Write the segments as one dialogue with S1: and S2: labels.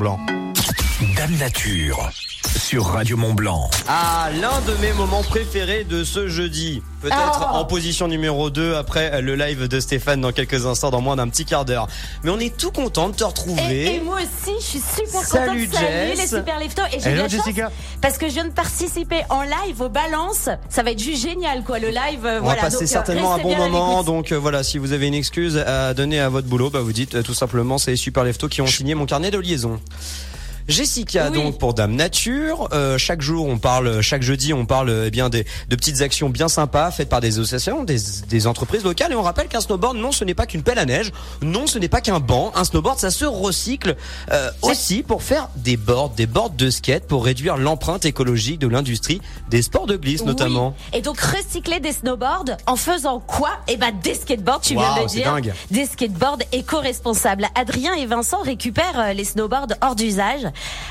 S1: Blanc.
S2: Dame Nature sur Radio Mont Blanc.
S1: Ah, l'un de mes moments préférés de ce jeudi. Peut-être
S3: Oh.
S1: en position numéro 2 après le live de Stéphane dans quelques instants, dans moins d'un petit quart d'heure. Mais on est tout content de te retrouver.
S3: Et, et moi aussi, je suis super
S1: Salut,
S3: contente
S1: Jess.
S3: les super leftos. Et j'ai de
S4: Hello,
S3: la chance
S4: Jessica.
S3: parce que je viens de participer en live aux balances. Ça va être juste génial, quoi. Le live, euh,
S1: On
S3: voilà.
S1: va passer
S3: Donc, euh,
S1: certainement un bon moment. Donc euh, voilà, si vous avez une excuse à donner à votre boulot, bah vous dites euh, tout simplement c'est les super leftos qui ont signé mon carnet de liaison. Jessica,
S3: Oui.
S1: donc pour Dame Nature, euh, chaque jour on parle, chaque jeudi on parle eh bien des, de petites actions bien sympas faites par des associations, des, des entreprises locales et on rappelle qu'un snowboard non ce n'est pas qu'une pelle à neige, non ce n'est pas qu'un banc, un snowboard ça se recycle euh, aussi pour faire des boards, des boards de skate pour réduire l'empreinte écologique de l'industrie des sports de glisse notamment.
S3: Oui. Et donc recycler des snowboards en faisant quoi? Eh ben des skateboards, tu viens de dire.
S1: dingue.
S3: Des skateboards éco-responsables. Adrien et Vincent récupèrent euh, les snowboards hors d'usage,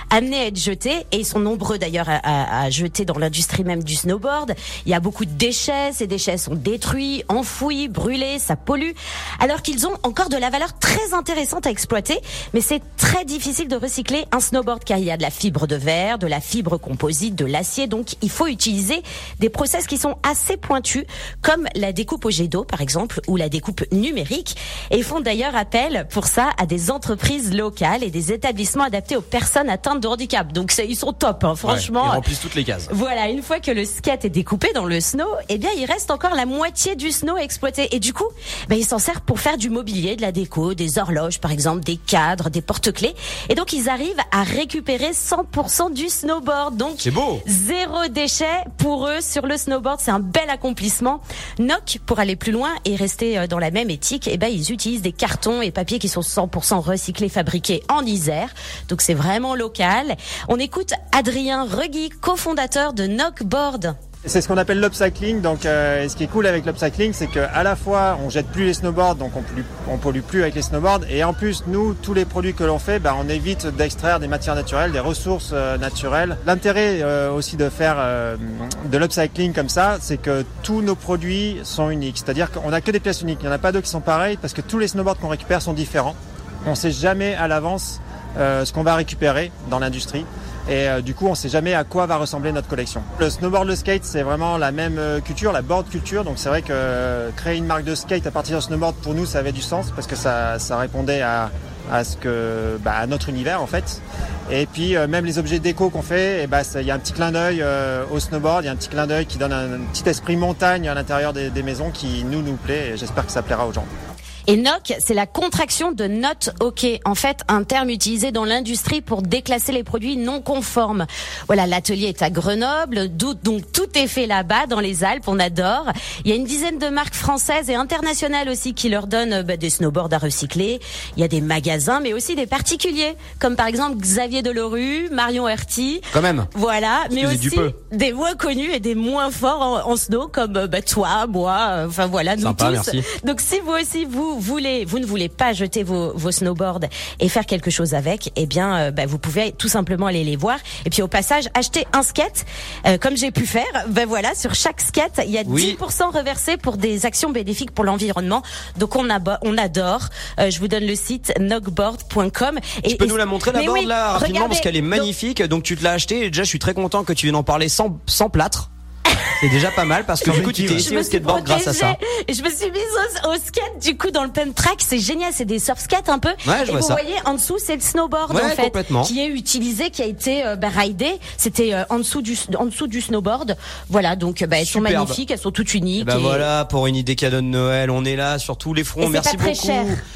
S3: amenés à être jetés, et ils sont nombreux d'ailleurs à, jeter dans l'industrie même du snowboard. Il y a beaucoup de déchets, ces déchets sont détruits, enfouis, brûlés, ça pollue, alors qu'ils ont encore de la valeur très intéressante à exploiter, mais c'est très difficile de recycler un snowboard car il y a de la fibre de verre, de la fibre composite, de l'acier, donc il faut utiliser des process qui sont assez pointus, comme la découpe au jet d'eau par exemple, ou la découpe numérique, et font d'ailleurs appel pour ça à des entreprises locales et des établissements adaptés aux personnes atteintes de handicap. Donc ils sont top, hein, franchement.
S1: Ouais, ils remplissent toutes les cases.
S3: Voilà, une fois que le skate est découpé dans le snow, eh bien, il reste encore la moitié du snow à exploiter. Et du coup, ben, il s'en sert pour faire du mobilier, de la déco, des horloges, par exemple, des cadres, des porte-clés. Et donc, ils arrivent à récupérer 100% du snowboard. Donc,
S1: C'est beau.
S3: Zéro déchet pour eux sur le snowboard, c'est un bel accomplissement. Noc, pour aller plus loin et rester euh, dans la même éthique, eh ben ils utilisent des cartons et papiers qui sont 100% recyclés, fabriqués en Isère. Donc c'est vraiment local. On écoute Adrien Regui, cofondateur de Knockboard.
S4: C'est ce qu'on appelle l'upcycling. Donc, euh, ce qui est cool avec l'upcycling, c'est que à la fois on jette plus les snowboards, donc on pollue, pollue plus avec les snowboards, et en plus nous, tous les produits que l'on fait, bah, on évite d'extraire des matières naturelles, des ressources euh, naturelles. L'intérêt euh, aussi de faire de l'upcycling comme ça, c'est que tous nos produits sont uniques. C'est-à-dire qu'on n'a que des pièces uniques. Il n'y en a pas deux qui sont pareilles parce que tous les snowboards qu'on récupère sont différents. On sait jamais à l'avance euh, ce qu'on va récupérer dans l'industrie. Et euh, du coup, on sait jamais à quoi va ressembler notre collection. Le snowboard, le skate, c'est vraiment la même euh, culture, la board culture. Donc c'est vrai que euh, créer une marque de skate à partir de snowboard, pour nous, ça avait du sens parce que ça, répondait à, à ce que, bah, notre univers en fait. Et puis même les objets déco qu'on fait, et bah, il y a un petit clin d'œil au snowboard, il y a un petit clin d'œil qui donne un, un petit esprit montagne à l'intérieur des, des maisons qui nous nous plaît. Et j'espère que ça plaira aux gens.
S3: Et NOC, c'est la contraction de Not OK. En fait, un terme utilisé dans l'industrie pour déclasser les produits non conformes. Voilà, l'atelier est à Grenoble, donc tout est fait là-bas, dans les Alpes, on adore. Il y a une dizaine de marques françaises et internationales aussi qui leur donnent euh, bah, des snowboards à recycler. Il y a des magasins, mais aussi des particuliers, comme par exemple Xavier Delorue, Marion Herty.
S1: Quand même.
S3: Voilà, mais aussi des moins connus et des moins forts en, en snow, comme euh, bah, toi, moi, euh, enfin voilà, nous
S1: Sympa,
S3: tous.
S1: merci.
S3: Donc si vous aussi vous voulez, vous ne voulez pas jeter vos, vos snowboards et faire quelque chose avec, eh bien euh, bah, vous pouvez tout simplement aller les voir et puis au passage acheter un skate euh, comme j'ai pu faire. Ben voilà, sur chaque skate, il y a
S1: Oui.
S3: 10% reversés pour des actions bénéfiques pour l'environnement. Donc on, adore. Euh, je vous donne le site knockboard.com. Et,
S1: Tu peux
S3: et-
S1: nous la montrer la board
S3: oui,
S1: là rapidement
S3: regardez.
S1: parce qu'elle est
S3: Donc,
S1: magnifique. Donc, tu te l'as acheté et déjà je suis très content que tu viennes en parler sans, sans plâtre. C'est déjà pas mal parce que du coup tu t'es essayé au skateboard grâce à ça.
S3: et je me suis mise au, au skate du coup dans le pump track c'est génial c'est des surf skates un peu
S1: Ouais, je
S3: et
S1: vois
S3: vous
S1: ça.
S3: voyez en dessous c'est le snowboard
S1: Ouais,
S3: en fait
S1: complètement.
S3: qui est utilisé qui a été euh, bah, ridé c'était euh, en dessous du en dessous du snowboard voilà donc bah, elles sont magnifiques elles sont toutes uniques
S1: Et
S3: et-
S1: voilà pour une idée cadeau de Noël, on est là sur tous les fronts. Merci
S3: pas très
S1: beaucoup.
S3: cher.